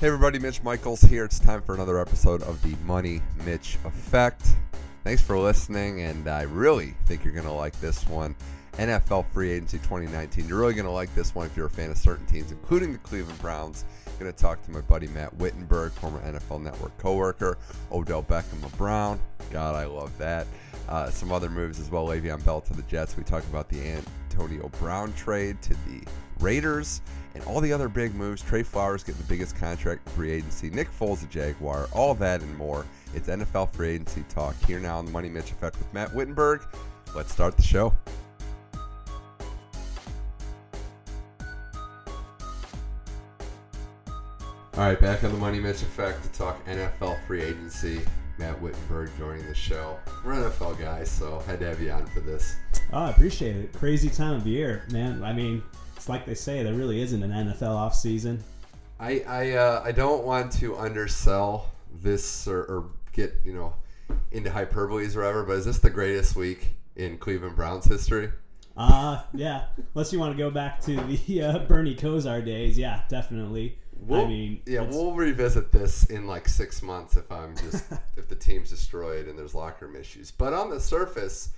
Hey everybody, Mitch Michaels here. It's time for another episode of the Money Mitch Effect. Thanks for listening, and I really think you're going to like this one. NFL Free Agency 2019. You're really going to like this one if you're a fan of certain teams, including the Cleveland Browns. I'm going to talk to my buddy Matt Wittenberg, former NFL Network coworker, Odell Beckham of Brown. God, I love that. Uh, some other moves as well. Le'Veon Bell to the Jets. We talk about the Antonio Brown trade to the Raiders and all the other big moves. Trey Flowers getting the biggest contract free agency. Nick Foles, the Jaguar. All that and more. It's NFL free agency talk here now on the Money Mitch Effect with Matt Wittenberg. Let's start the show. All right, back on the Money Mitch Effect to talk NFL free agency. Matt Wittenberg joining the show. We're NFL guys, so had to have you on for this. Oh, I appreciate it. Crazy time of year, man. I mean, it's like they say, there really isn't an NFL offseason. I I uh, I don't want to undersell this or, or get you know into hyperboles or whatever, but is this the greatest week in Cleveland Browns history? Uh, yeah. Unless you want to go back to the uh, Bernie Kosar days, yeah, definitely. We'll, I mean, yeah, it's- we'll revisit this in like six months if I'm just if the team's destroyed and there's locker room issues. But on the surface,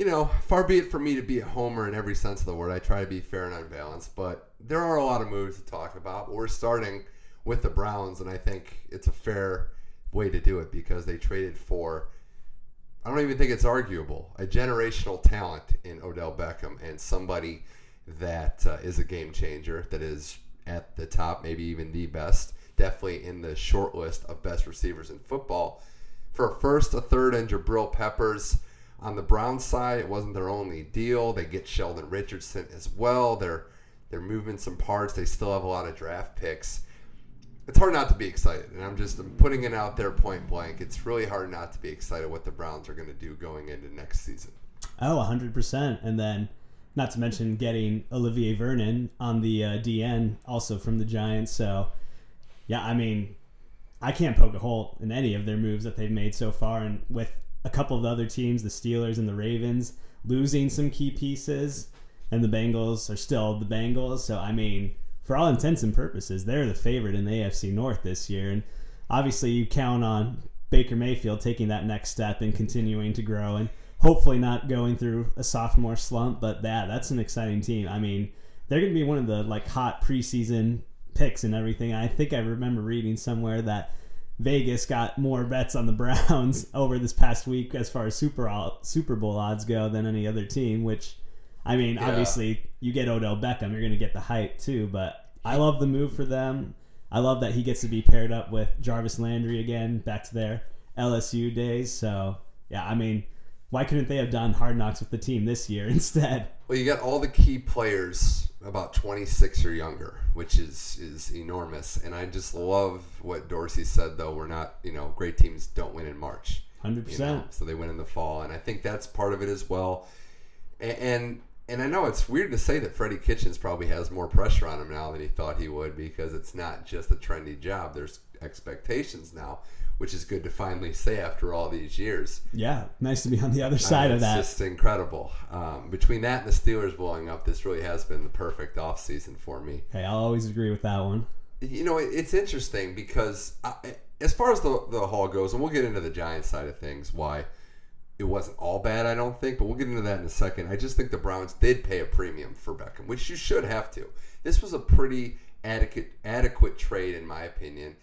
you know, far be it for me to be a homer in every sense of the word. I try to be fair and unbalanced, but there are a lot of moves to talk about. We're starting with the Browns, and I think it's a fair way to do it because they traded for. I don't even think it's arguable. A generational talent in Odell Beckham and somebody that uh, is a game changer that is at the top, maybe even the best, definitely in the short list of best receivers in football. For a first, a third, and Jabril Peppers. On the Browns side, it wasn't their only deal. They get Sheldon Richardson as well. They're they're moving some parts. They still have a lot of draft picks. It's hard not to be excited, and I'm just I'm putting it out there point blank. It's really hard not to be excited what the Browns are going to do going into next season. Oh, 100%. And then, not to mention getting Olivier Vernon on the uh, DN, also from the Giants. So, yeah, I mean, I can't poke a hole in any of their moves that they've made so far. And with a couple of the other teams, the Steelers and the Ravens, losing some key pieces, and the Bengals are still the Bengals. So, I mean, for all intents and purposes, they're the favorite in the AFC North this year. And obviously, you count on Baker Mayfield taking that next step and continuing to grow and hopefully not going through a sophomore slump. But that that's an exciting team. I mean, they're going to be one of the like hot preseason picks and everything. I think I remember reading somewhere that Vegas got more bets on the Browns over this past week as far as Super Super Bowl odds go than any other team. Which, I mean, Yeah. obviously you get Odell Beckham, you're going to get the hype too. But I love the move for them. I love that he gets to be paired up with Jarvis Landry again, back to their LSU days. So yeah, I mean, why couldn't they have done Hard Knocks with the team this year instead? Well, you got all the key players about 26 or younger, which is is enormous. And I just love what Dorsey said, though. We're not, you know, great teams don't win in March. Hundred You know, percent. so they win in the fall, and I think that's part of it as well. And, and and I know it's weird to say that Freddie Kitchens probably has more pressure on him now than he thought he would because it's not just a trendy job. There's expectations now, which is good to finally say after all these years. Yeah, nice to be on the other side mean, of that. It's just incredible. Um, between that and the Steelers blowing up, this really has been the perfect offseason for me. Hey, I'll always agree with that one. You know, it- it's interesting because I, as far as the, the Hall goes, and we'll get into the Giants side of things, why it wasn't all bad, I don't think, but we'll get into that in a second. I just think the Browns did pay a premium for Beckham, which you should have to. This was a pretty adequate adequate trade, in my opinion.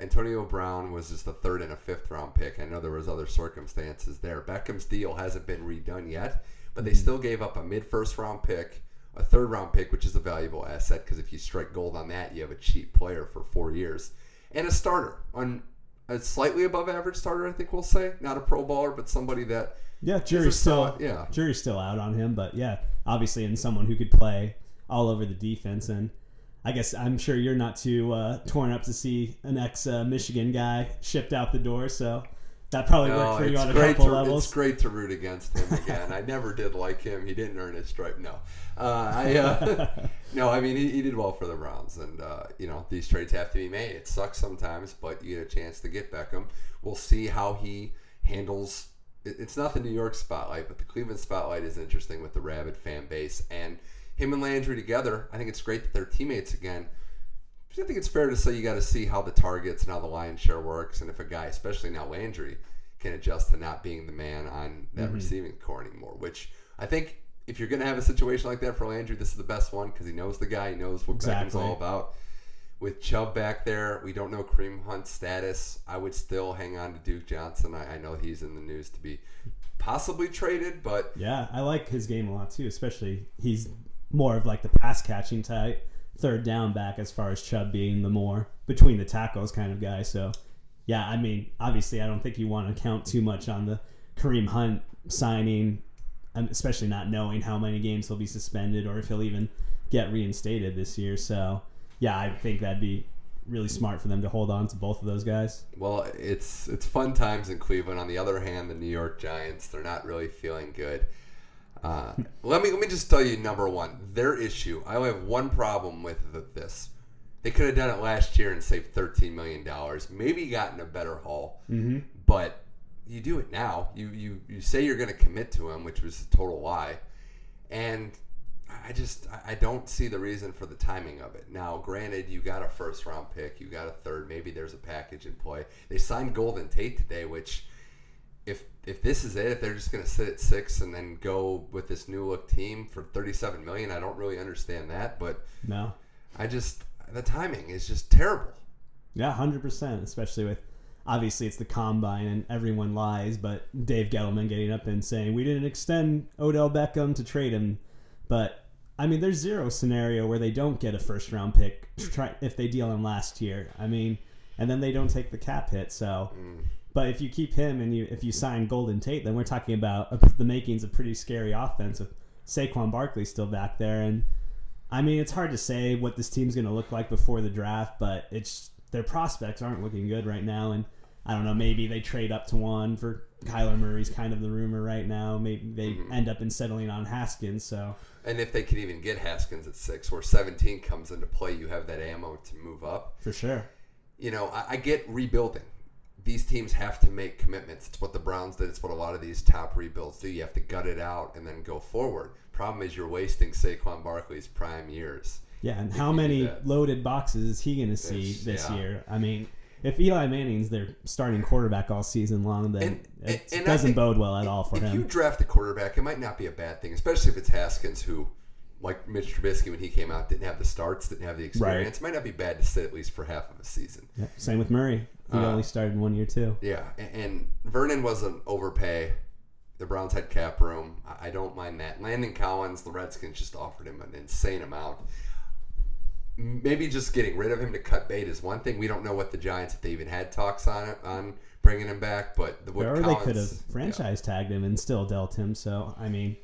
Antonio Brown was just the third and a fifth round pick. I know there was other circumstances there. Beckham's deal hasn't been redone yet, but they hmm. still gave up a mid first round pick, a third round pick, which is a valuable asset because if you strike gold on that, you have a cheap player for four years, and a starter on a slightly above average starter. I think we'll say not a Pro Bowler, but somebody that Yeah, jury's still yeah. jury's still out on him, but yeah, obviously in someone who could play all over the defense and I guess I'm sure you're not too uh, torn up to see an ex uh, Michigan guy shipped out the door, so that probably worked for you on a couple to, levels. It's great to root against him again. I never did like him. He didn't earn his stripe. No, uh, I uh, no. I mean, he, he did well for the Browns, and uh, you know these trades have to be made. It sucks sometimes, but you get a chance to get Beckham. We'll see how he handles. it- It's not the New York spotlight, but the Cleveland spotlight is interesting with the rabid fan base and him and Landry together. I think it's great that they're teammates again. I think it's fair to say you got to see how the targets and how the line share works, and if a guy, especially now Landry, can adjust to not being the man on that Mm-hmm. receiving corps anymore. Which I think if you're going to have a situation like that for Landry, this is the best one because he knows the guy, he knows what Beckham's Exactly. all about. With Chubb back there, we don't know Kareem Hunt's status. I would still hang on to Duke Johnson. I, I know he's in the news to be possibly traded, but Yeah, I like his game a lot too. Especially he's more of like the pass catching type, third down back as far as Chubb being the more between the tackles kind of guy. So, yeah, I mean, obviously, I don't think you want to count too much on the Kareem Hunt signing, um, especially not knowing how many games he'll be suspended or if he'll even get reinstated this year. So, yeah, I think that'd be really smart for them to hold on to both of those guys. Well, it's it's fun times in Cleveland. On the other hand, the New York Giants, they're not really feeling good. Uh, let me let me just tell you number one, their issue. I only have one problem with th- this. They could have done it last year and saved thirteen million dollars, maybe gotten a better haul. Mm-hmm. But you do it now. You you you say you're going to commit to him, which was a total lie, and I just I don't see the reason for the timing of it. Now, granted, you got a first round pick, you got a third, maybe there's a package in play. They signed Golden Tate today, which if if this is it, if they're just going to sit at six and then go with this new look team for 37 million, I don't really understand that. But No. I just the timing is just terrible. Yeah, hundred percent. Especially with obviously it's the combine and everyone lies, but Dave Gettleman getting up and saying we didn't extend Odell Beckham to trade him, but I mean there's zero scenario where they don't get a first round pick try, if they deal him last year. I mean, and then they don't take the cap hit. So, mm. But if you keep him and you if you sign Golden Tate, then we're talking about a, the makings of pretty scary offense with Saquon Barkley still back there and. I mean, it's hard to say what this team's going to look like before the draft, but it's their prospects aren't looking good right now. And I don't know, maybe they trade up to one for Kyler Murray's kind of the rumor right now. Maybe they mm-hmm. end up in settling on Haskins. So And if they could even get Haskins at six, where 17 comes into play, you have that ammo to move up. for sure, you know, I, I get rebuilding. These teams have to make commitments. It's what the Browns did. It's what a lot of these top rebuilds do. You have to gut it out and then go forward. Problem is, you're wasting Saquon Barkley's prime years. yeah. And how many loaded boxes is he going to see It's- this yeah. year? I mean. If Eli Manning's their starting quarterback all season long, then And- and- it and I doesn't bode well at all for if him. you draft a quarterback, it might not be a bad thing, especially if it's Haskins, who, like Mitch Trubisky when he came out, didn't have the starts, didn't have the experience. It might not be bad to sit at least for half of a season. Yeah, Same with Murray. He Uh, only started one year too. Yeah, a- and Vernon was an overpay. The Browns had cap room. I I don't mind that. Landon Collins, the Redskins just offered him an insane amount. Maybe just getting rid of him to cut bait is one thing. We don't know what the Giants, if they even had talks on it, on bringing him back. But the or Collins, they could have yeah. franchise tagged him and still dealt him. So I mean,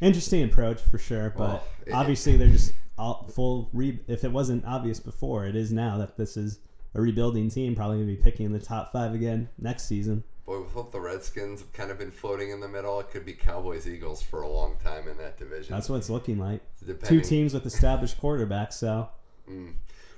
interesting approach for sure. But Well, it- obviously, they're just all full. Re- if it wasn't obvious before, it is now that this is a rebuilding team. Probably gonna be picking the top five again next season. Boy, with what the Redskins have kind of been floating in the middle, it could be Cowboys Eagles for a long time in that division. That's what it's looking like. Depending- Two teams with established quarterbacks. So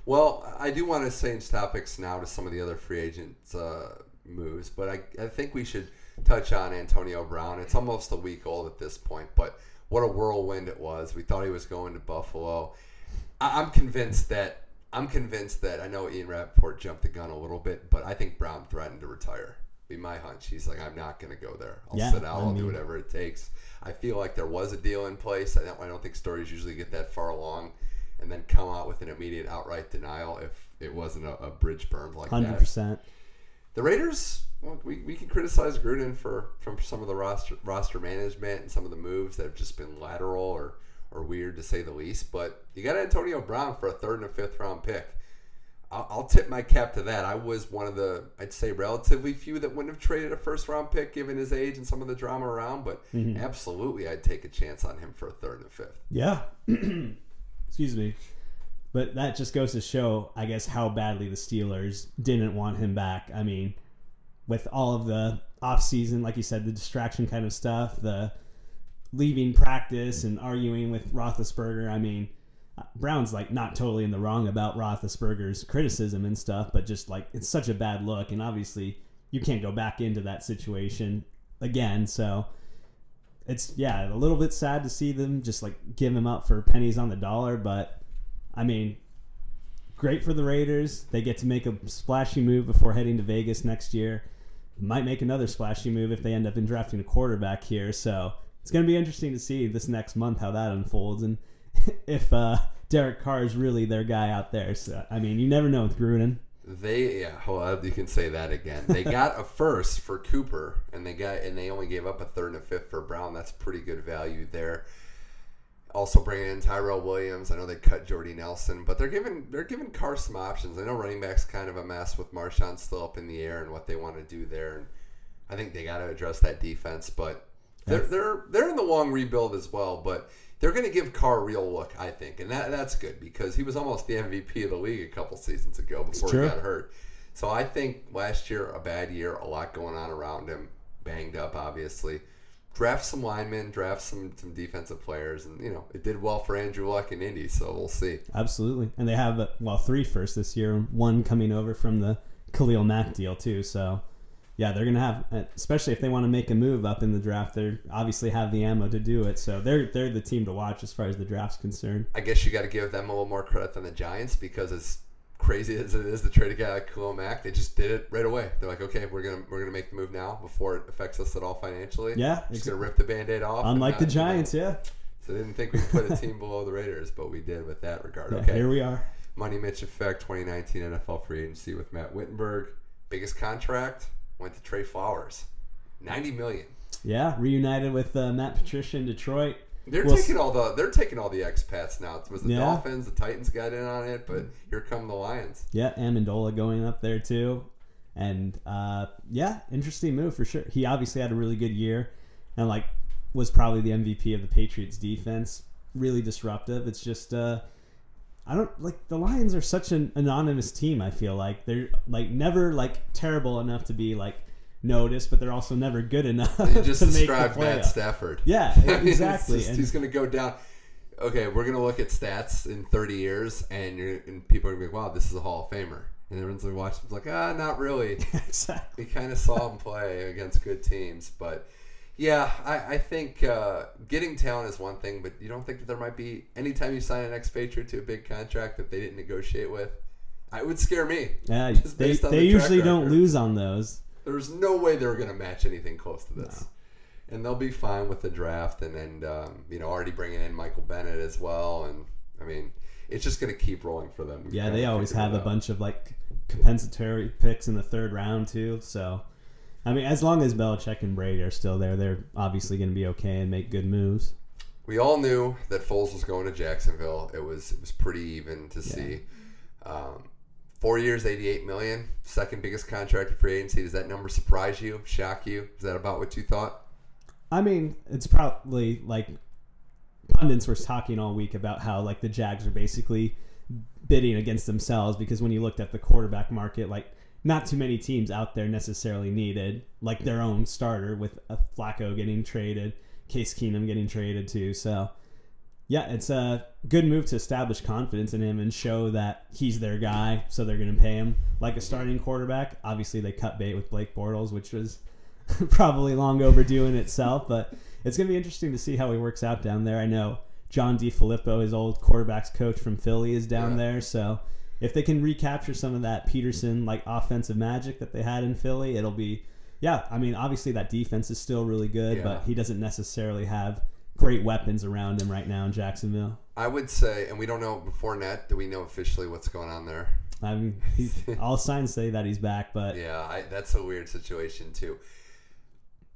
Well, I do want to change topics now to some of the other free agents uh, moves, but I, I think we should touch on Antonio Brown. It's almost a week old at this point, but what a whirlwind it was. We thought he was going to Buffalo. I, I'm convinced that I'm convinced that I know Ian Rapoport jumped the gun a little bit, but I think Brown threatened to retire. Be my hunch. He's like, I'm not going to go there. I'll Yeah, sit out. I I'll do whatever it takes. I feel like there was a deal in place. I don't, I don't think stories usually get that far along and then come out with an immediate outright denial if it wasn't a, a bridge burned like hundred that. percent. The Raiders, well, we, we can criticize Gruden for from some of the roster roster management and some of the moves that have just been lateral or, or weird to say the least. But you got Antonio Brown for a third and a fifth round pick. I'll, I'll tip my cap to that. I was one of the, I'd say, relatively few that wouldn't have traded a first round pick given his age and some of the drama around. But mm-hmm. absolutely, I'd take a chance on him for a third and a fifth. Yeah. Excuse me. But that just goes to show, I guess, how badly the Steelers didn't want him back. I mean, with all of the off-season, like you said, the distraction kind of stuff, the leaving practice and arguing with Roethlisberger. I mean, Brown's like not totally in the wrong about Roethlisberger's criticism and stuff, but just like it's such a bad look, and obviously you can't go back into that situation again. So it's yeah, a little bit sad to see them just like give him up for pennies on the dollar, but I mean, great for the Raiders. They get to make a splashy move before heading to Vegas next year. Might make another splashy move if they end up in drafting a quarterback here. So it's going to be interesting to see this next month how that unfolds and if uh, Derek Carr is really their guy out there. So I mean, you never know with Gruden. They yeah, well, you can say that again. They got a first for Cooper, and they got and they only gave up a third and a fifth for Brown. That's pretty good value there. Also bringing in Tyrell Williams. I know they cut Jordy Nelson, but they're giving they're giving Carr some options. I know running back's kind of a mess with Marshawn still up in the air and what they want to do there, and I think they got to address that defense. But they're they're they're in the long rebuild as well. But they're going to give Carr a real look, I think, and that that's good because he was almost the MVP of the league a couple seasons ago before he got hurt. So I think last year a bad year, a lot going on around him, banged up, obviously. Draft some linemen, draft some some defensive players, and you know it did well for Andrew Luck in Indy. So we'll see. Absolutely, and they have well three first this year, one coming over from the Khalil Mack deal too. So yeah, they're gonna have, uh, especially if they want to make a move up in the draft. They obviously have the ammo to do it, so they're they're the team to watch as far as the draft's concerned. I guess you got to give them a little more credit than the Giants because as crazy as it is to trade a guy like Khalil Mack, they just did it right away. They're like, okay, we're gonna we're gonna make the move now before it affects us at all financially. Yeah, just exactly. gonna rip the band-aid off. Unlike the Giants, you know. yeah. So I didn't think we'd put a team below the Raiders, but we did with that regard. Yeah, okay, here we are. Money Mitch effect 2019 NFL free agency with Matt Wittenberg. Biggest contract went to Trey Flowers, ninety million. Yeah, reunited with uh, Matt Patricia in Detroit. They're we'll taking all the they're taking all the expats now. It was the yeah. Dolphins, the Titans got in on it, but here come the Lions. Yeah, Amendola going up there too, and uh, yeah, interesting move for sure. He obviously had a really good year, and like was probably the MVP of the Patriots defense. Really disruptive. It's just uh, I don't like the Lions are such an anonymous team. I feel like they're like never like terrible enough to be like noticed, but they're also never good enough you just to described Matt Stafford. Yeah, exactly. just, he's going to go down. Okay, we're going to look at stats in 30 years, and, and people are going to be like, "Wow, this is a Hall of Famer." And everyone's like watching, like, "Ah, not really." exactly. We kind of saw him play against good teams, but yeah, I, I think uh, getting talent is one thing, but you don't think that there might be anytime you sign an expatriate to a big contract that they didn't negotiate with. It would scare me. Yeah, they, they the usually don't lose on those. There's no way they're going to match anything close to this. No. And they'll be fine with the draft, and and um, you know already bringing in Michael Bennett as well, and I mean it's just going to keep rolling for them. Yeah, they always have a bunch of like compensatory picks in the third round too. So I mean, as long as Belichick and Brady are still there, they're obviously going to be okay and make good moves. We all knew that Foles was going to Jacksonville. It was it was pretty even to yeah. see. Um, four years, eighty-eight million, second biggest contract in free agency. Does that number surprise you? Shock you? Is that about what you thought? I mean, it's probably like pundits were talking all week about how like the Jags are basically bidding against themselves because when you looked at the quarterback market, like not too many teams out there necessarily needed like their own starter with a Flacco getting traded, Case Keenum getting traded too. So yeah, it's a good move to establish confidence in him and show that he's their guy. So they're going to pay him like a starting quarterback. Obviously, they cut bait with Blake Bortles, which was probably long overdue in itself. But it's going to be interesting to see how he works out down there. I know John DeFilippo, his old quarterbacks coach from Philly, is down yeah. there. So if they can recapture some of that Pederson like offensive magic that they had in Philly, it'll be yeah. I mean, obviously that defense is still really good, yeah. but he doesn't necessarily have great weapons around him right now in Jacksonville. I would say, and we don't know before net. Do we know officially what's going on there? I mean, all signs say that he's back, but yeah, I, that's a weird situation too.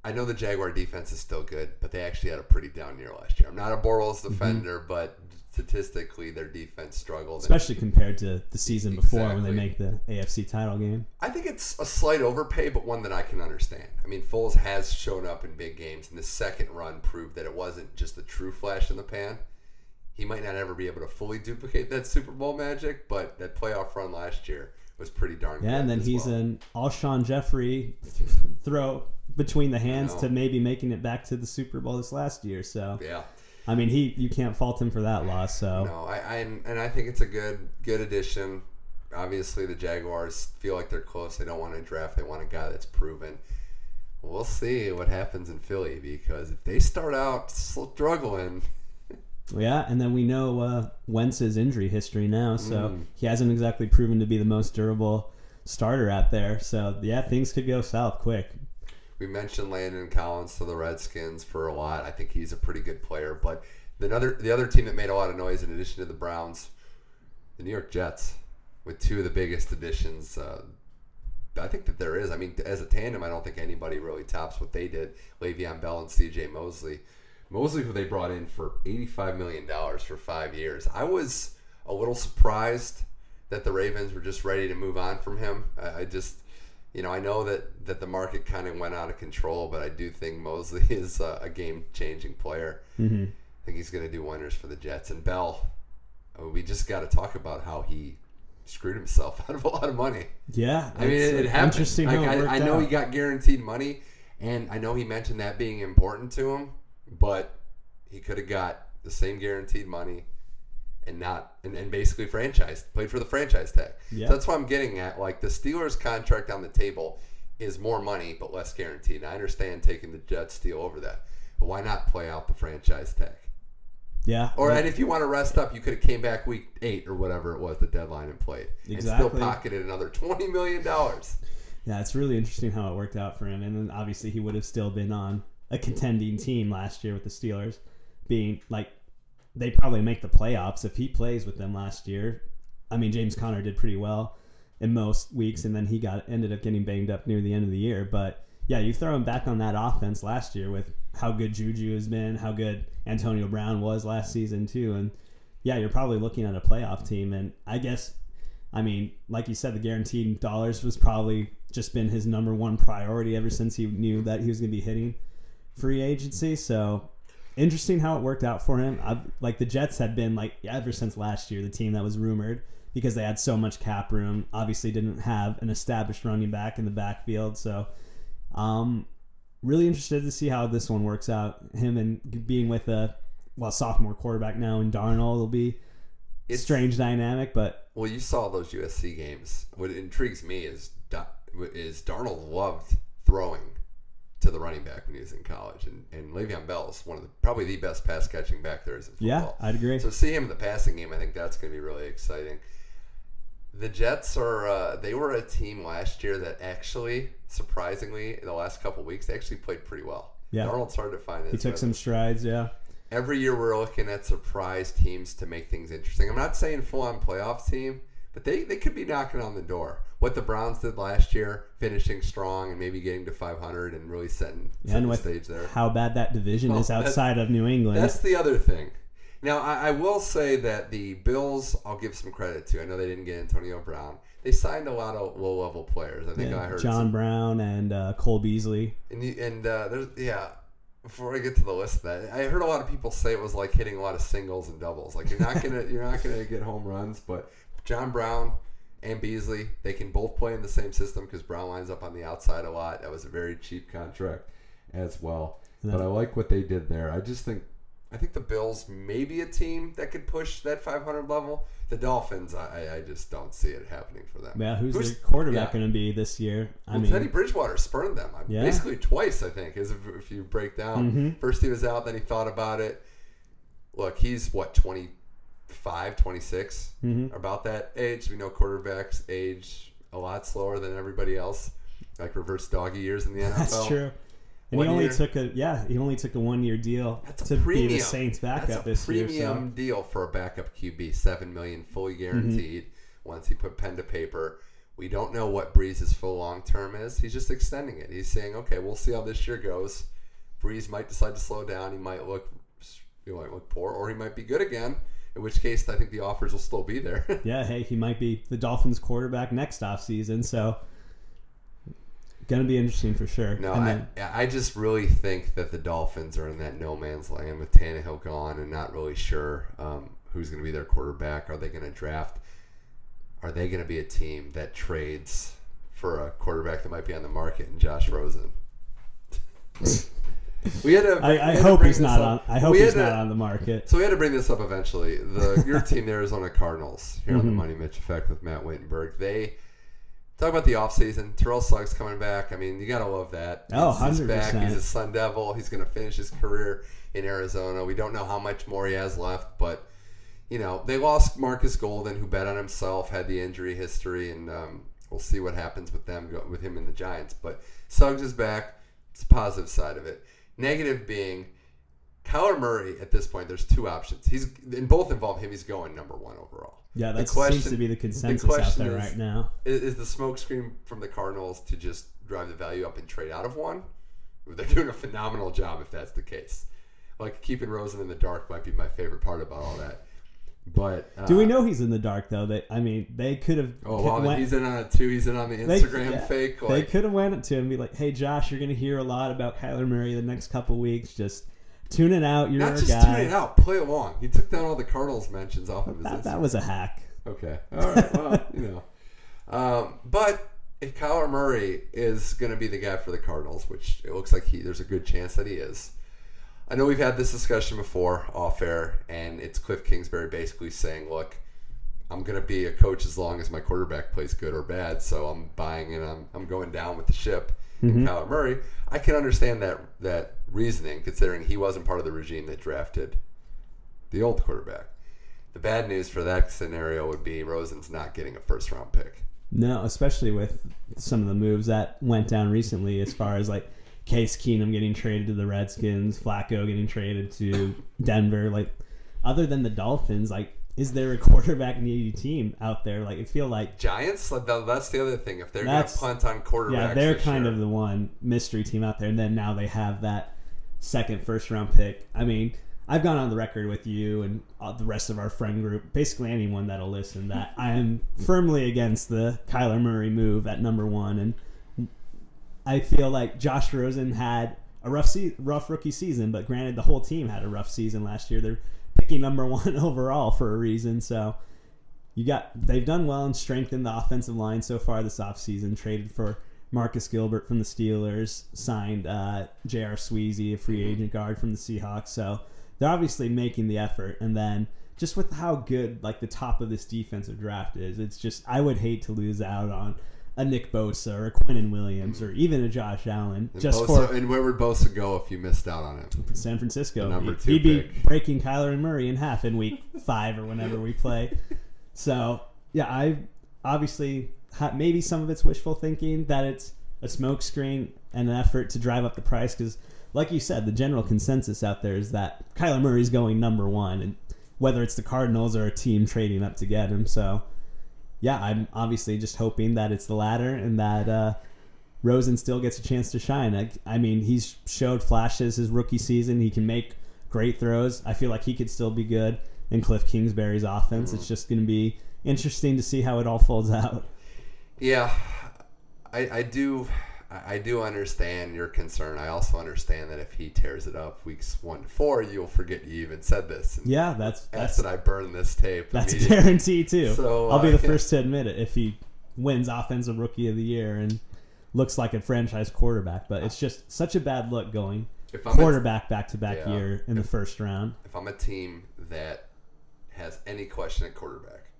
I know the Jaguar defense is still good, but they actually had a pretty down year last year. I'm not a Bortles mm-hmm. defender, mm-hmm. but statistically their defense struggled, especially compared to the season before when they make the AFC title game. I think it's a slight overpay, but one that I can understand. I mean, Foles has shown up in big games, and the second run proved that it wasn't just a true flash in the pan. He might not ever be able to fully duplicate that Super Bowl magic, but that playoff run last year was pretty darn good. yeah, and then he's well. an Alshon Jeffery throw between the hands to maybe making it back to the Super Bowl this last year. So yeah, I mean, he you can't fault him for that loss. So no, I, I and I think it's a good good addition. Obviously, the Jaguars feel like they're close. They don't want to draft. They want a guy that's proven. We'll see what happens in Philly because if they start out struggling, Yeah, and then we know uh, Wentz's injury history now, so Mm. he hasn't exactly proven to be the most durable starter out there. So yeah, things could go south quick. We mentioned Landon Collins to the Redskins for a lot. I think he's a pretty good player. But the other the other team that made a lot of noise in addition to the Browns, the New York Jets, with two of the biggest additions. Uh, I think that there is. I mean, as a tandem, I don't think anybody really tops what they did. Le'Veon Bell and C.J. Mosley. Mosley, who they brought in for eighty-five million dollars for five years. I was a little surprised that the Ravens were just ready to move on from him. I just, you know, I know that that the market kind of went out of control, but I do think Mosley is a, a game-changing player. Mm-hmm. I think he's going to do wonders for the Jets. And Bell, we just got to talk about how he screwed himself out of a lot of money. Yeah, I mean, it's, it, it happened. Interesting Like, I, I know out. he got guaranteed money, and I know he mentioned that being important to him, but he could have got the same guaranteed money and not and, and basically franchised played for the franchise tag. Yeah. So that's what I'm getting at. Like the Steelers contract on the table is more money but less guaranteed. And I understand taking the Jets deal over that. But why not play out the franchise tag? yeah, Or and if you want to rest up, you could have came back week eight or whatever it was the deadline and played, and Exactly. still pocketed another twenty million dollars. Yeah, it's really interesting how it worked out for him. And then obviously he would have still been on a contending team last year with the Steelers, being like they probably make the playoffs if he plays with them last year. I mean, James Conner did pretty well in most weeks, and then he got ended up getting banged up near the end of the year. But yeah, you throw him back on that offense last year with how good Juju has been, how good Antonio Brown was last season too, and yeah, you're probably looking at a playoff team. And I guess I mean, like you said, the guaranteed dollars was probably just been his number one priority ever since he knew that he was going to be hitting free agency. So interesting how it worked out for him. I, like the Jets had been like ever since last year the team that was rumored because they had so much cap room. Obviously, didn't have an established running back in the backfield. So, um, really interested to see how this one works out. Him and being with a well sophomore quarterback now in Darnold will be It's- strange dynamic, but Well, you saw those USC games. What intrigues me is is Darnold loved throwing to the running back when he was in college, and and Le'Veon Bell is one of the probably the best pass catching back there is in football. yeah, I'd agree. So see him in the passing game, I think that's going to be really exciting. The Jets are uh, they were a team last year that actually, surprisingly, in the last couple weeks, they actually played pretty well. Yeah. Darnold started to find his He took some strides, yeah. every year we're looking at surprise teams to make things interesting. I'm not saying full on playoff team, but they, they could be knocking on the door. What the Browns did last year, finishing strong and maybe getting to 500 and really setting, setting and the stage there. how bad that division Well, is outside of New England. That's the other thing. Now, I, I will say that the Bills, I'll give some credit to. I know they didn't get Antonio Brown. They signed a lot of low level players. I think Yeah, I heard John some- Brown and uh, Cole Beasley. And you, and uh, there's yeah. Before I get to the list of that, I heard a lot of people say it was like hitting a lot of singles and doubles. Like you're not gonna you're not gonna get home runs, but John Brown and Beasley they can both play in the same system because Brown lines up on the outside a lot. That was a very cheap contract as well. Yeah. But I like what they did there. I just think I think the Bills may be a team that could push that 500 level. The Dolphins, I, I- just don't see it happening for them. Yeah, who's, Who's- their quarterback yeah. going to be this year? I Well, mean, Teddy Bridgewater spurned them. I- Yeah. Basically twice, I think, as if, if you break down. Mhm. First he was out, then he thought about it. Look, he's what 25, 26, Mhm. about that age. We know quarterbacks age a lot slower than everybody else, like reverse doggy years in the NFL. that's true. And One he only year. took a yeah, he only took a one year deal That's to a premium. be the Saints backup That's a this premium year. So. deal for a backup QB. Seven million fully guaranteed. Once he put pen to paper, we don't know what Brees's full long term is. He's just extending it. He's saying, okay, we'll see how this year goes. Breeze might decide to slow down. He might look, he might look poor, or he might be good again. In which case, I think the offers will still be there. Yeah, hey, he might be the Dolphins quarterback next offseason, so gonna be interesting for sure. No, And I, I just really think that the Dolphins are in that no man's land with Tannehill gone and not really sure um, who's going to be their quarterback. Are they going to draft? Are they going to be a team that trades for a quarterback that might be on the market and Josh Rosen? we had to. I, hope he's not up. on. I hope he's to- not on the market. So we had to bring this up eventually. The your team, the Arizona Cardinals, here on the Mhm. Money Mitch Effect with Matt Wittenberg, they Talk about the offseason. Terrell Suggs coming back. I mean, you gotta love that. Oh, He's- he's back. 100%. He's a Sun Devil. He's gonna finish his career in Arizona. We don't know how much more he has left, but you know they lost Marcus Golden, who bet on himself, had the injury history, and um, we'll see what happens with them with him in the Giants. But Suggs is back. It's a positive side of it. Negative being Kyler Murray. At this point, there's two options. He's and both involve him. He's going number one overall. Yeah, that question- seems to be the the consensus out question there is- right now. Is, is the smokescreen from the Cardinals to just drive the value up and trade out of one? They're doing a phenomenal job if that's the case. Like keeping Rosen in the dark might be my favorite part about all that. But uh, Do we know he's in the dark though? They, I mean, they could have. Oh, well, went- he's in on it too. He's in on the they- Instagram yeah, fake. they could have went up to him and be like, "Hey, Josh, you're going to hear a lot about Kyler Murray the next couple weeks. Just tune it out. You're not just guy." tune it out, play along. He took down all the Cardinals mentions off of his That, Instagram. that was a hack. Okay. All right. Well, you know. Um, but if Kyler Murray is going to be the guy for the Cardinals, which it looks like he, there's a good chance that he is. I know we've had this discussion before off air, and it's Cliff Kingsbury basically saying, "Look, I'm going to be a coach as long as my quarterback plays good or bad, so I'm buying and I'm, I'm going down with the ship." And mm-hmm. Kyler Murray, I can understand that that reasoning, considering he wasn't part of the regime that drafted the old quarterback. The bad news for that scenario would be Rosen's not getting a first round pick. No, especially with some of the moves that went down recently, as far as like Case Keenum getting traded to the Redskins, Flacco getting traded to Denver. Like, other than the Dolphins, like, is there a quarterback needy team out there? Like, I feel like Giants, like, that's the other thing. If they're going to punt on quarterbacks, yeah, they're kind year- of the one mystery team out there. And then now they have that second first round pick. I mean, I've gone on the record with you and uh, the rest of our friend group, basically anyone that'll listen, that I am firmly against the Kyler Murray move at number one. And I feel like Josh Rosen had a rough se- rough rookie season, but granted, the whole team had a rough season last year. They're picking number one overall for a reason. So you got they've done well and strengthened the offensive line so far this offseason. Traded for Marcus Gilbert from the Steelers, signed uh, J.R. Sweezy, a free agent guard from the Seahawks. So they're obviously making the effort. And then just with how good like the top of this defensive draft is, it's just I would hate to lose out on a Nick Bosa or a Quinnen Williams or even a Josh Allen And just Bosa- for and where would Bosa go if you missed out on him? San Francisco. The number two He'd be breaking Kyler and Murray in half in week five or whenever we play. So yeah, I obviously maybe some of it's wishful thinking that it's a smokescreen and an effort to drive up the price because, like you said, the general consensus out there is that Kyler Murray's going number one, and whether it's the Cardinals or a team trading up to get him. So yeah, I'm obviously just hoping that it's the latter and that. Uh, Rosen still gets a chance to shine. I, I mean, he's showed flashes his rookie season. He can make great throws. I feel like he could still be good in Cliff Kingsbury's offense. It's just going to be interesting to see how it all folds out. Yeah, I, I do. I I do understand your concern. I also understand that if he tears it up weeks one to four, you'll forget you even said this. And Yeah, that's That's that I burn this tape. that's a guarantee too. So, I'll be uh, the yeah. first to admit it if he wins Offensive Rookie of the Year and looks like a franchise quarterback. But it's just such a bad look going If I'm quarterback back to back year in the first round. if I'm a team that has any question at quarterback,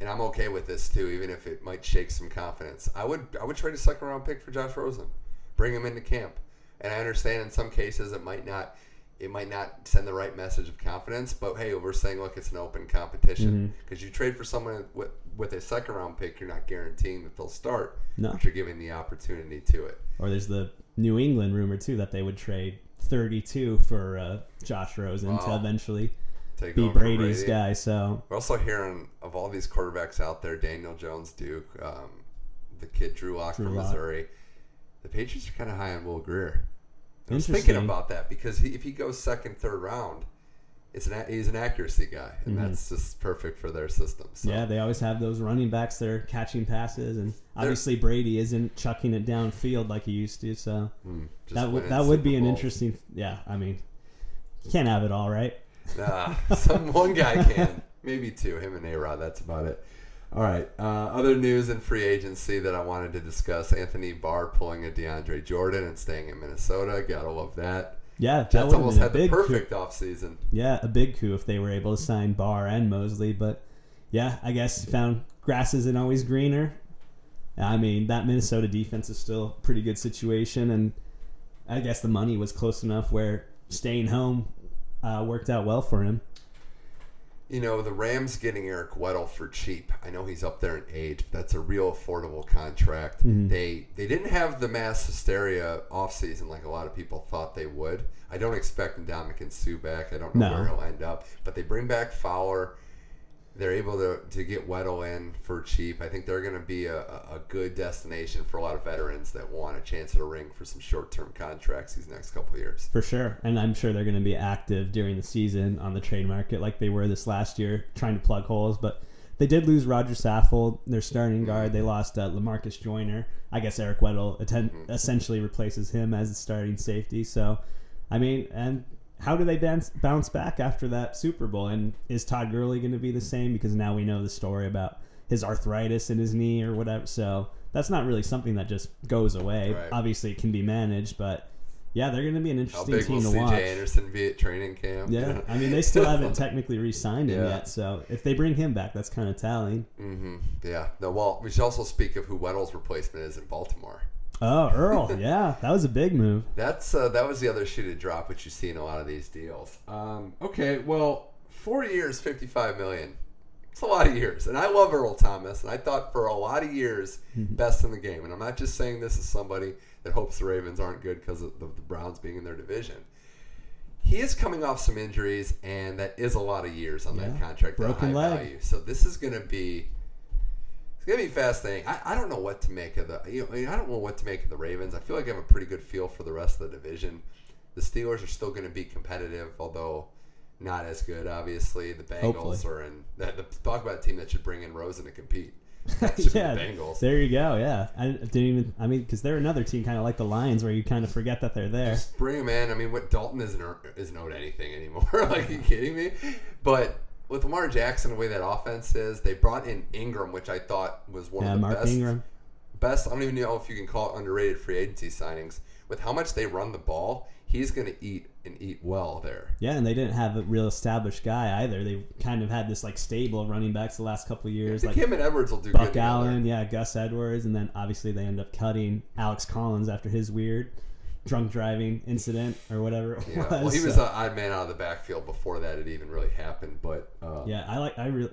and I'm okay with this too, even if it might shake some confidence, I would I would trade a second round pick for Josh Rosen, bring him into camp, and I understand in some cases it might not it might not send the right message of confidence, but hey, we're saying look, it's an open competition. Because you trade for someone with with a second round pick, you're not guaranteeing that they'll start, No. but you're giving the opportunity to it. Or there's the New England rumor too that they would trade 32 for uh, Josh Rosen to eventually Take be Brady's Brady. guy. So We're also hearing of all these quarterbacks out there: Daniel Jones, Duke, um, the kid Drew Lock from Lock. Missouri. The Patriots are kind of high on Will Grier. I was thinking about that because he, if he goes second, third round, it's an he's an accuracy guy, and that's just perfect for their system. So. Mm-hmm. yeah, they always have those running backs that are catching passes, and obviously Brady isn't chucking it downfield like he used to. So just that would that would be an interesting. Yeah, I mean, you can't have it all, right? Nah, some one guy can, maybe two. Him and A Rod. That's about it. All right. Uh, other news in free agency that I wanted to discuss: Anthony Barr pulling a DeAndre Jordan and staying in Minnesota. Gotta love that. Yeah, that Jets would almost had the big coup. perfect offseason. Yeah, a big coup if they were able to sign Barr and Mosley. But yeah, I guess found grass isn't always greener. I mean, that Minnesota defense is still a pretty good situation, and I guess the money was close enough where staying home uh, worked out well for him. You know, the Rams getting Eric Weddle for cheap. I know he's up there in age, but that's a real affordable contract. Mhm. They they didn't have the mass hysteria offseason like a lot of people thought they would. I don't expect Ndamukong Suh back. I don't know No. where he'll end up. But they bring back Fowler. They're able to, to get Weddle in for cheap. I think they're going to be a, a good destination for a lot of veterans that want a chance at a ring for some short term contracts these next couple of years. For sure. And I'm sure they're going to be active during the season on the trade market like they were this last year, trying to plug holes. But they did lose Rodger Saffold, their starting guard. They lost uh, Lamarcus Joyner. I guess Eric Weddle atten- essentially replaces him as the starting safety. So, I mean, and how do they bounce, bounce back after that Super Bowl? And is Todd Gurley going to be the same? Because now we know the story about his arthritis in his knee or whatever. So that's not really something that just goes away. Right. Obviously, it can be managed, but yeah, they're going to be an interesting team to CJ watch. Anderson be at training camp? Yeah, I mean, they still haven't technically re-signed him Yeah. yet. So if they bring him back, that's kind of telling. Mm-hmm. Yeah. No. Well, we should also speak of who Weddle's replacement is in Baltimore. Oh, Earl, yeah, that was a big move. That's uh, that was the other shoe to drop, which you see in a lot of these deals. Um, okay, well, four years, fifty-five million. It's a lot of years, and I love Earl Thomas, and I thought for a lot of years best in the game. And I'm not just saying this as somebody that hopes the Ravens aren't good because of the, the Browns being in their division. He is coming off some injuries, and that is a lot of years on that contract. Broken leg. Value. So this is going to be gonna be fascinating. I, I don't know what to make of the. You know, I, mean, I don't know what to make of the Ravens. I feel like I have a pretty good feel for the rest of the division. The Steelers are still going to be competitive, although not as good. Obviously, the Bengals Hopefully. are in. The, the, talk about a team that should bring in Rosen to compete. Yeah, the Bengals. there you go. Yeah, I didn't even. I mean, because they're another team kind of like the Lions, where you kind of forget that they're there. Just bring him in. I mean, what Dalton isn't isn't owed anything anymore. like, are you kidding me? But with Lamar Jackson, the way that offense is, they brought in Ingram, which I thought was one Yeah, of the Mark best. Ingram. best. I don't even know if you can call it underrated free agency signings. With how much they run the ball, he's going to eat and eat well there. Yeah, and they didn't have a real established guy either. They kind of had this like stable of running backs the last couple of years, like him and Edwards will do Buck good together. Allen, yeah, Gus Edwards, and then obviously they end up cutting Alex Collins after his weird drunk driving incident or whatever it Yeah, was. well, he was so- an odd man out of the backfield before that it even really happened. But uh, Yeah, I like I really,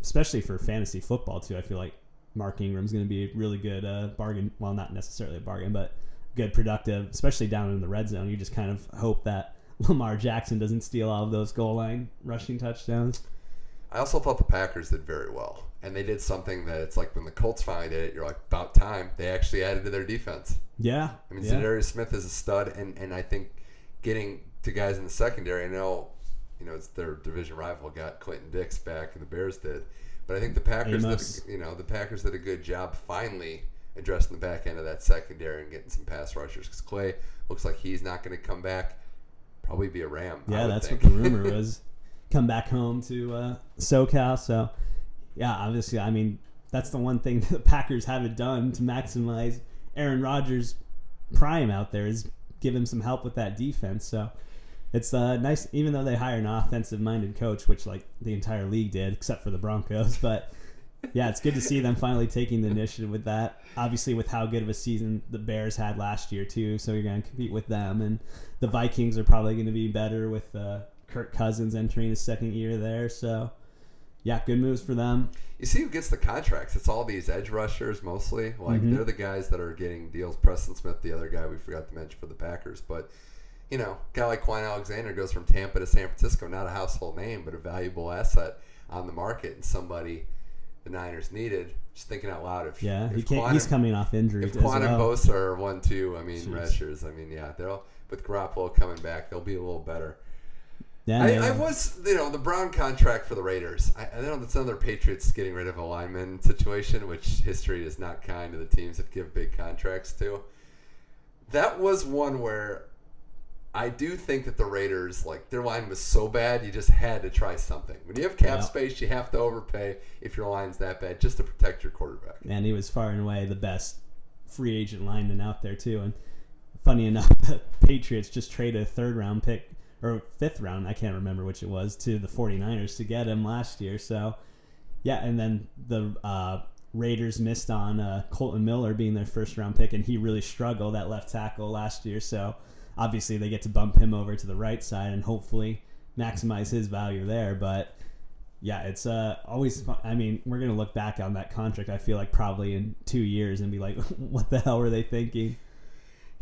especially for fantasy football too. I feel like Mark Ingram's going to be a really good uh, bargain. Well, not necessarily a bargain, but good productive, especially down in the red zone. You just kind of hope that Lamar Jackson doesn't steal all of those goal line rushing touchdowns. I also thought the Packers did very well, and they did something that it's like when the Colts finally did it, you're like about time. They actually added to their defense. Yeah, I mean, yeah. Za'Darius Smith is a stud, and, and I think getting to guys in the secondary. I know, you know, it's their division rival got Clinton Dix back, and the Bears did, but I think the Packers, Amos. did, you know, the Packers did a good job finally addressing the back end of that secondary and getting some pass rushers. Because Clay looks like he's not going to come back. Probably be a Ram. Yeah, that's think. what the rumor was. Come back home to uh, SoCal. So, yeah, obviously, I mean, that's the one thing the Packers haven't done to maximize Aaron Rodgers' prime out there is give him some help with that defense. So, it's uh, nice, even though they hire an offensive-minded coach, which like the entire league did, except for the Broncos. But yeah, it's good to see them finally taking the initiative with that. Obviously, with how good of a season the Bears had last year too, so you're going to compete with them, and the Vikings are probably going to be better with uh, Kirk Cousins entering his second year there. So yeah, good moves for them. You see who gets the contracts? It's all these edge rushers mostly. Like Mhm. they're the guys that are getting deals. Preston Smith, the other guy we forgot to mention for the Packers, but you know, guy like Kwon Alexander goes from Tampa to San Francisco. Not a household name, but a valuable asset on the market and somebody the Niners needed. Just thinking out loud, if Yeah, if he can't, Kwon he's coming off injury If Kwon and well. Bosa are one two, I mean Jeez. rushers. I mean, yeah, they'll with Garoppolo coming back, they'll be a little better. Yeah, I, I was, you know, the Brown contract for the Raiders. I, I know that's another Patriots getting rid of a lineman situation, which history is not kind to the teams that give big contracts to. That was one where I do think that the Raiders, like, their line was so bad, you just had to try something. When you have cap Yeah. space, you have to overpay if your line's that bad just to protect your quarterback. and he was far and away the best free agent lineman out there too. And funny enough, the Patriots just traded a third round pick or fifth round, I can't remember which it was, to the 49ers to get him last year. So yeah, and then the uh, Raiders missed on uh, Kolton Miller being their first round pick, and he really struggled at left tackle last year. So obviously they get to bump him over to the right side and hopefully maximize his value there. But yeah, it's uh, always fun. I mean, we're gonna look back on that contract. I feel like probably in two years and be like, what the hell were they thinking?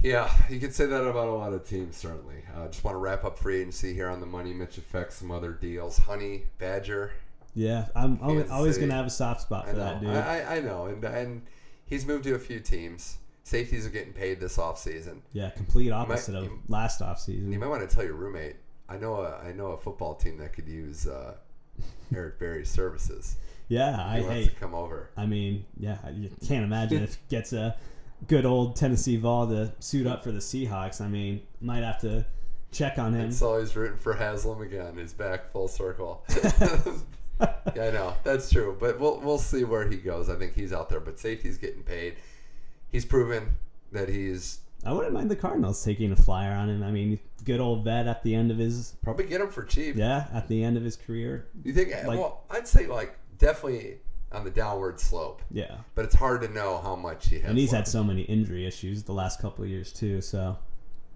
Yeah, you could say that about a lot of teams, certainly. Uh, just want to wrap up free agency here on the Money Mitch effect, some other deals. Honey, Badger. Yeah, I'm always, Kansas always gonna have a soft spot for that dude. I, I- know, and and he's moved to a few teams. Safeties are getting paid this offseason. yeah, complete opposite of you- last offseason. You might want to tell your roommate. I know a I know a football team that could use uh, Eric Berry's services. Yeah, He I wants hate. to come over. I mean, yeah, you can't imagine if he gets a good old Tennessee Vol to suit up for the Seahawks. I mean, might have to check on him. It's always rooting for Haslam again. He's back full circle. yeah, I know that's true, but we'll we'll see where he goes. I think he's out there, but safety's getting paid. He's proven that he's I wouldn't mind the Cardinals taking a flyer on him. I mean, good old vet at the end of his probably get him for cheap. yeah, at the end of his career. You think? Like- well, I'd say like definitely on the downward slope, Yeah. but it's hard to know how much he has. And he's had so many injury issues the last couple of years too, so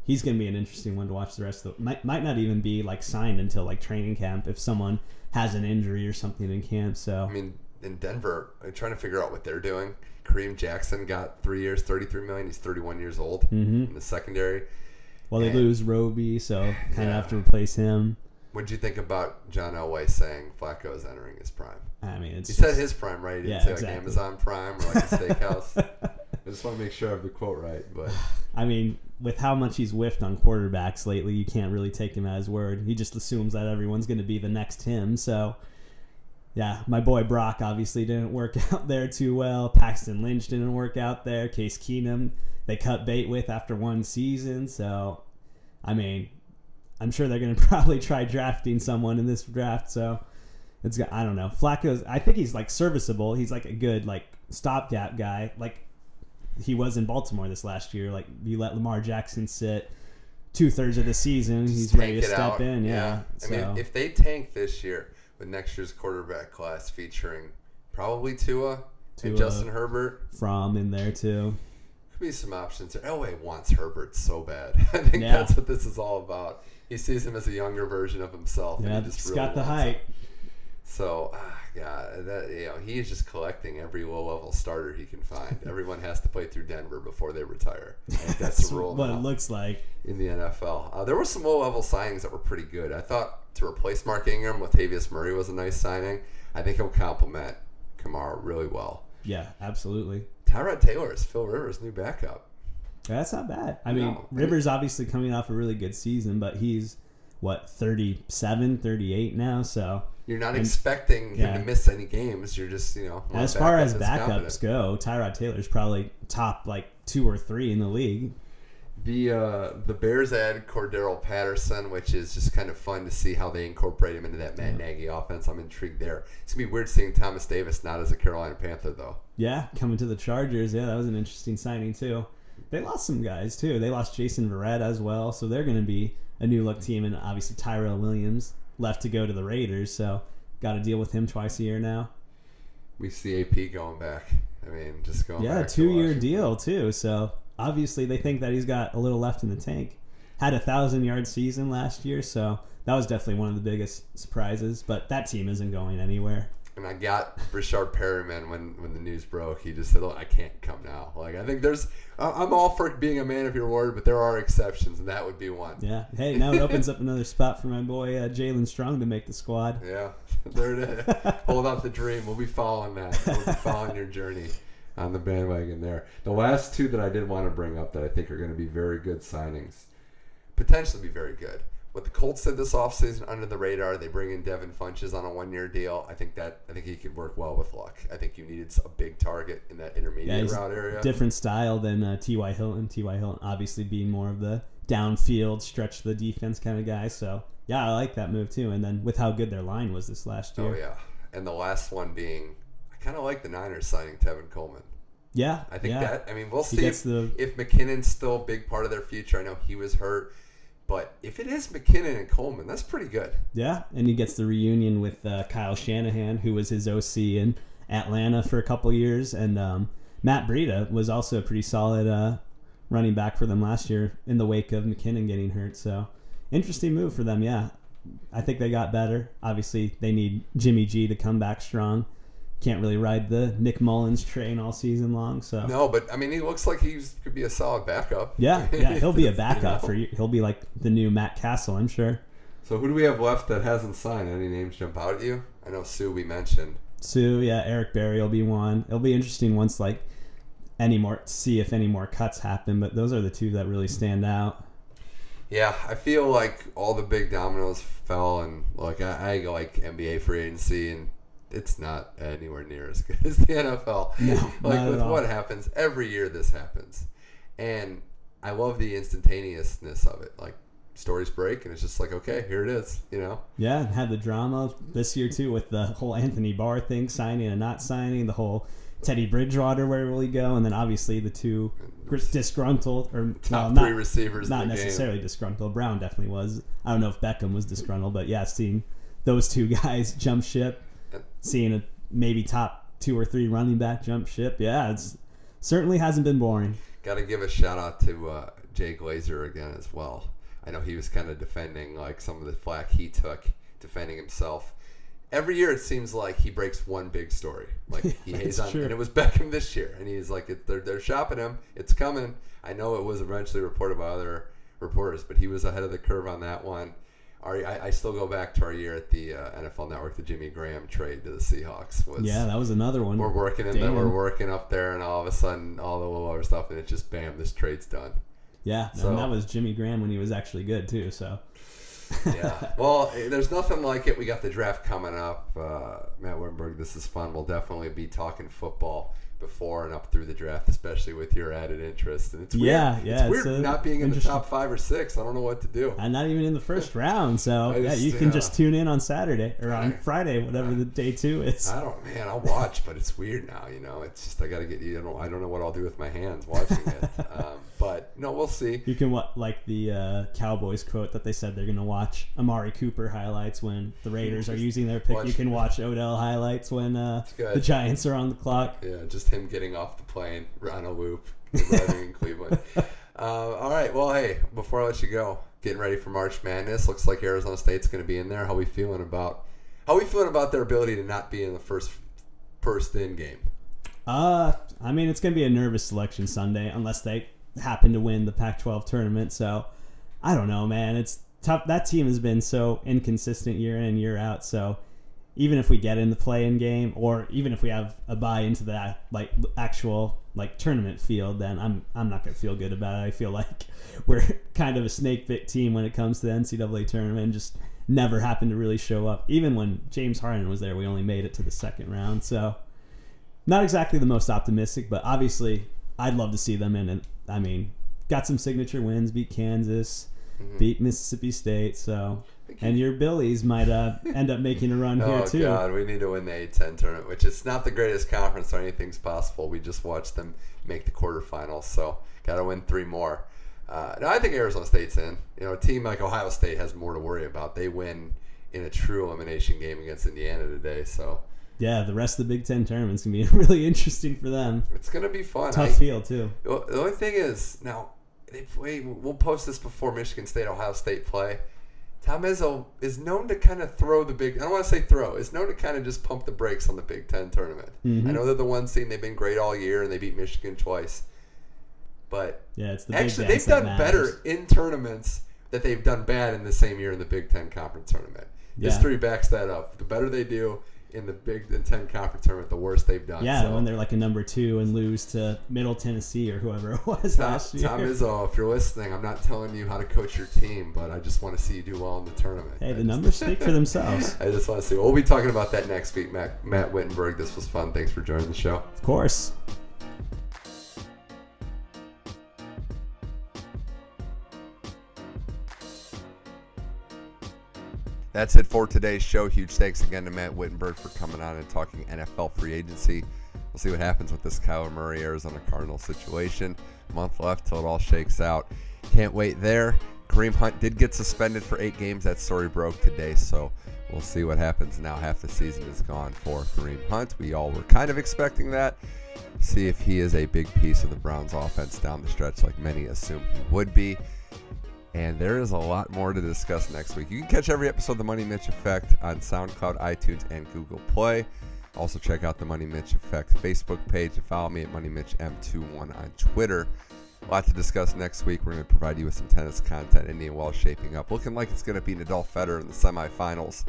he's going to be an interesting one to watch the rest of the might might not even be like signed until like training camp if someone has an injury or something in camp. So I mean, in Denver, I'm trying to figure out what they're doing. Kareem Jackson got three years, thirty-three million. He's thirty-one years old Mhm. in the secondary. well, they and- lose Roby, so kind of have to replace him. What'd you think about John Elway saying Flacco is entering his prime? I mean, it's He just, said his prime, right? He didn't Yeah, say exactly. like Amazon Prime or like a steakhouse. I just want to make sure I have the quote right. But I mean, with how much he's whiffed on quarterbacks lately, you can't really take him at his word. He just assumes that everyone's going to be the next him. So, yeah, my boy Brock obviously didn't work out there too well. Paxton Lynch didn't work out there. Case Keenum, they cut bait with after one season. So, I mean, I'm sure they're going to probably try drafting someone in this draft. So, it's I don't know. Flacco's, I think he's like serviceable. He's like a good, like, stopgap guy. Like, he was in Baltimore this last year. Like you let Lamar Jackson sit two thirds of the season, he's ready to step out. in. Yeah. I So mean, if they tank this year with next year's quarterback class featuring probably Tua, and Justin Herbert, from in there too. Could be some options there. Elway wants Herbert so bad. I think Yeah. that's what this is all about. He sees him as a younger version of himself. Yeah, and he just really got the wants him. height. So, ah, God, that you know, he is just collecting every low-level starter he can find. Everyone has to play through Denver before they retire. Think that's the rule what now it looks like. in the NFL. Uh, there were some low-level signings that were pretty good. I thought to replace Mark Ingram, Latavius Murray was a nice signing. I think he'll complement Kamara really well. Yeah, absolutely. Tyrod Taylor is Phil Rivers' new backup. That's not bad. I mean, No. Rivers obviously coming off a really good season, but he's what 37, 38 now. So You're not And- expecting him to miss any games. You're just, you know, as far as backups competent. go, Tyrod Taylor's probably top like two or three in the league. The uh, the Bears add Cordarrelle Patterson, which is just kind of fun to see how they incorporate him into that Matt Nagy offense. I'm intrigued there. It's gonna be weird seeing Thomas Davis not as a Carolina Panther though. Yeah, coming to the Chargers. Yeah, that was an interesting signing too. They lost some guys too. They lost Jason Verrett as well, so they're going to be a new look team. And obviously Tyrell Williams left to go to the Raiders, so got to deal with him twice a year now. We see AP going back. I mean, just going Yeah, back. to two year deal too. So obviously they think that he's got a little left in the tank. Had a thousand yard season last year, so that was definitely one of the biggest surprises. But that team isn't going anywhere. And I got Richard Perryman when when the news broke. He just said, "Look, I can't come now." Like I think there's, I'm all for being a man of your word, but there are exceptions, and that would be one. Yeah. Hey, now it opens up another spot for my boy uh, Jaelen Strong to make the squad. Yeah, there it is. Hold out the dream. We'll be following that. We'll be following your journey on the bandwagon there. The last two that I did want to bring up that I think are going to be very good signings, potentially be very good. What the Colts did this offseason under the radar, they bring in Devin Funchess on a one-year deal. I think that I think he could work well with Luck. I think you needed a big target in that Yeah, intermediate he's route area. different style than uh, T.Y. Hilton. T.Y. Hilton obviously being more of the downfield, stretch the defense kind of guy. So, yeah, I like that move too. And then with how good their line was this last year. oh yeah, and the last one being, kind of like the Niners signing Tevin Coleman. Yeah. I think yeah. that. I mean, we'll see if, the- if McKinnon's still a big part of their future. I know he was hurt, but if it is McKinnon and Coleman, that's pretty good. Yeah, and he gets the reunion with uh, Kyle Shanahan, who was his OC in Atlanta for a couple years, and um, Matt Breida was also a pretty solid uh, running back for them last year in the wake of McKinnon getting hurt. So interesting move for them. Yeah, I think they got better. Obviously, they need Jimmy G to come back strong. Can't really ride the Nick Mullens train all season long. So No, but I mean, he looks like he could be a solid backup. yeah, yeah, he'll be a You backup know? for you. He'll be like the new Matt Cassel, I'm sure. So who do we have left that hasn't signed? Any names jump out at you? I know Suh we mentioned. Suh, yeah, Eric Berry will be one. It'll be interesting once like any more see if any more cuts happen, but those are the two that really stand out. Yeah, I feel like all the big dominoes fell, and like I, I like NBA free agency, and it's not anywhere near as good as the NFL. No, like with all. what happens every year, this happens, and I love the instantaneousness of it. Like stories break, and it's just like okay, here it is. You know, Yeah, and had the drama this year too with the whole Anthony Barr thing, signing and not signing, the whole Teddy Bridgewater, where will he go, and then obviously the two disgruntled or top well, three not, receivers not the game. necessarily disgruntled. Brown definitely was. I don't know if Beckham was disgruntled, but yeah, seeing those two guys jump ship, seeing a maybe top two or three running back jump ship, yeah, it's certainly hasn't been boring. Got to give a shout out to uh, Jay Glazer again as well. I know he was kind of defending like some of the flack he took, defending himself. Every year it seems like he breaks one big story. Like he hates on, true. and it was Beckham this year, and he's like, they're they're shopping him. It's coming. I know it was eventually reported by other reporters, but he was ahead of the curve on that one. Our, I, I still go back to our year at the uh, NFL Network, the Jimmy Graham trade to the Seahawks was Yeah, that was another one. we're working in there, we're working up there, and all of a sudden, all the little other stuff, and it just bam, this trade's done. Yeah, So- and that was Jimmy Graham when he was actually good too. So Yeah. well, eh, there's nothing like it. We got the draft coming up. Uh, Matt Wittenberg, this is fun. We'll definitely be talking football before and up through the draft, especially with your added interest. And it's weird. Yeah, yeah, It's it's, weird uh, not being in the top five or six. I don't know what to do. I'm not even in the first round. So I yeah, you can yeah. just tune in on Saturday or on Right. Friday, whatever the day two is. I don't, man. I'll watch, but it's weird now. You know, it's just I got to get you. know, I don't know what I'll do with my hands watching it. um, but no, we'll see. You can what like the uh, Cowboys quote that they said they're gonna watch Amari Cooper highlights when the Raiders are using their pick. Watch- You can watch Odell highlights when uh, the Giants are on the clock. Yeah, just him getting off the plane on a loop, arriving in Cleveland. Uh, all right, well, hey, before I let you go, getting ready for March Madness. Looks like Arizona State's going to be in there. How we feeling about? How we feeling about their ability to not be in the first first in game? Uh, I mean, it's gonna be a nervous selection Sunday unless they happen to win the Pac-12 tournament. So, I don't know, man. It's tough. That team has been so inconsistent year in and year out. So, even if we get in the play-in game, or even if we have a buy into that like actual like tournament field, then I'm I'm not gonna feel good about it. I feel like we're kind of a snake bit team when it comes to the NCAA tournament. and Just never happened to really show up. Even when James Harden was there, we only made it to the second round. So not exactly the most optimistic, but obviously I'd love to see them in it. I mean, got some signature wins, beat Kansas, Mm-hmm. beat Mississippi State, so and your Billies might uh, end up making a run here too. Oh. God, we need to win the A10 tournament, which is not the greatest conference, so anything's possible. We just watched them make the quarterfinals, so got to win three more. Uh, no, I think Arizona State's in. You know, a team like Ohio State has more to worry about. They win in a true elimination game against Indiana today, so Yeah, the rest of the Big Ten tournament's gonna be really interesting for them. it's gonna be fun. Tough I- field too. The only thing is now they play. We'll post this before Michigan State Ohio State play. Tom Izzo is known to kind of throw the big. I don't want to say throw. Is known to kind of just pump the brakes on the Big Ten tournament. Mhm. I know they're the one and They've been great all year, and they beat Michigan twice. But Yeah, it's the actually, they've done matters. better in tournaments that they've done bad in the same year in the Big Ten conference tournament. Yeah. History backs that up. The better they do in the Big Ten conference tournament, the worst they've done. Yeah, So- when they're like a number two and lose to Middle Tennessee or whoever it was Tom, last year. Tom Izzo, if you're listening, I'm not telling you how to coach your team, but I just want to see you do well in the tournament. hey, I the just- numbers speak for themselves. I just want to see. We'll be talking about that next week, Matt, Matt Wittenberg. This was fun. Thanks for joining the show. Of course. That's it for today's show. Huge thanks again to Matt Wittenberg for coming on and talking NFL free agency. We'll see what happens with this Kyler Murray Arizona Cardinals situation. month left till it all shakes out. Can't wait there. Kareem Hunt did get suspended for eight games. That story broke today, so we'll see what happens now. Half the season is gone for Kareem Hunt. We all were kind of expecting that. See if he is a big piece of the Browns offense down the stretch, like many assume he would be. And there is a lot more to discuss next week. You can catch every episode of The Money Mitch Effect on SoundCloud, iTunes, and Google Play. Also, check out the Money Mitch Effect Facebook page and follow me at Money Mitch M21 on Twitter. A lot to discuss next week. We're going to provide you with some tennis content. Indian Wells shaping up. Looking like it's going to be Nadal Federer in the semifinals.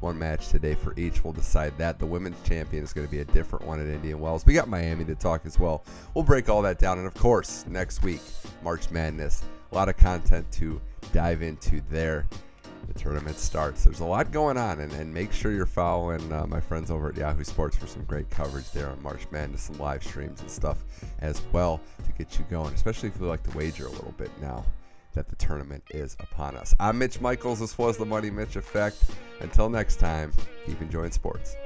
One match today for each. We'll decide that. The women's champion is going to be a different one at Indian Wells. We got Miami to talk as well. We'll break all that down. And of course, next week, March Madness. A lot of content to dive into there the tournament starts. There's a lot going on, and, and make sure you're following uh, my friends over at Yahoo Sports for some great coverage there on March Madness, some live streams and stuff as well to get you going, especially if you like to wager a little bit now that the tournament is upon us. I'm Mitch Michaels. This was the Money Mitch Effect. Until next time, keep enjoying sports.